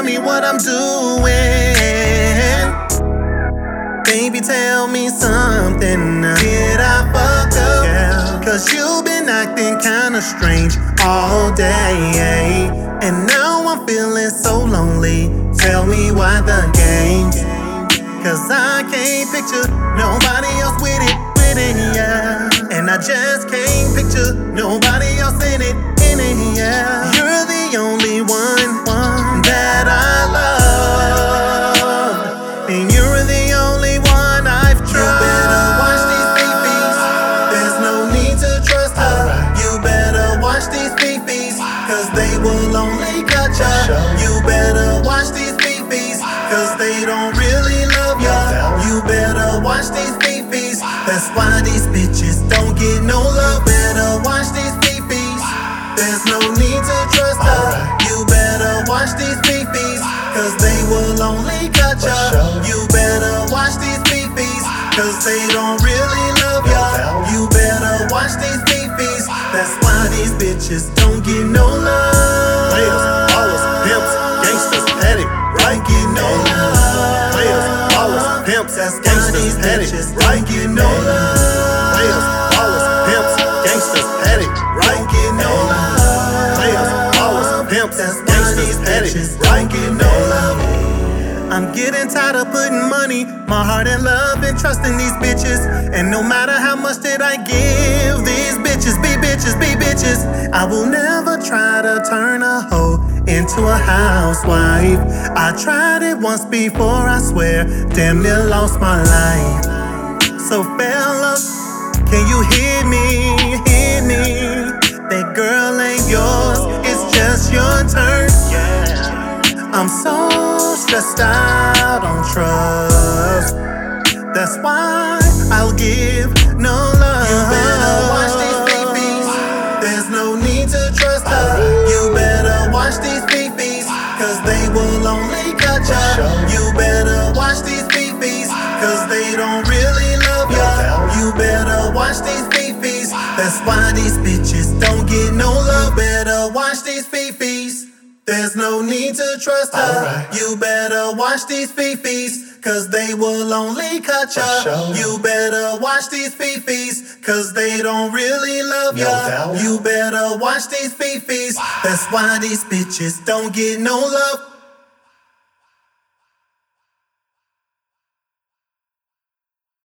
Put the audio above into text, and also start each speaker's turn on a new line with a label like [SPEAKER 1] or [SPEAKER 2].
[SPEAKER 1] tell me what I'm doing. Baby, tell me something. Did I fuck up? Cause you acting kinda strange all day. And now I'm feeling so lonely. Tell me why the game? Cause I can't picture nobody else with it, with it, yeah. And I just can't picture nobody else in it, in it, yeah. You're That's why these bitches don't get no love. Better watch these babies. There's no need to trust her. You better watch these babies. Cause they will only cut ya. You better watch these babies. Cause they don't really love ya. You better watch these babies. That's why these bitches don't get no love.
[SPEAKER 2] Players, ballers, pimps, gangsters,
[SPEAKER 1] Don't get no love.
[SPEAKER 2] Players, ballers, pimps,
[SPEAKER 1] That's
[SPEAKER 2] gangsters,
[SPEAKER 1] bitches don't get no love. Bitches don't get no love. I'm getting tired of putting money, my heart and love and trust in these bitches. And no matter how much that I give these bitches, be bitches, be bitches. I will never try to turn a hoe into a housewife. I tried it once before, I swear, damn near lost my life. So fellas, can you? Hear me? I'm so stressed out on trust. That's why I'll give no love. You better watch these babies. There's no need to trust her. You better watch these babies. Cause they will only cut ya. You better watch these babies. Cause they don't really love ya. You better watch these babies. That's why these bitches don't get no love. Better watch these babies. There's no need to trust her. You better watch these fifis, cause they will only cut ya. You better watch these fifis, cause they don't really love ya. You better watch these fifis. That's why these bitches don't get no love.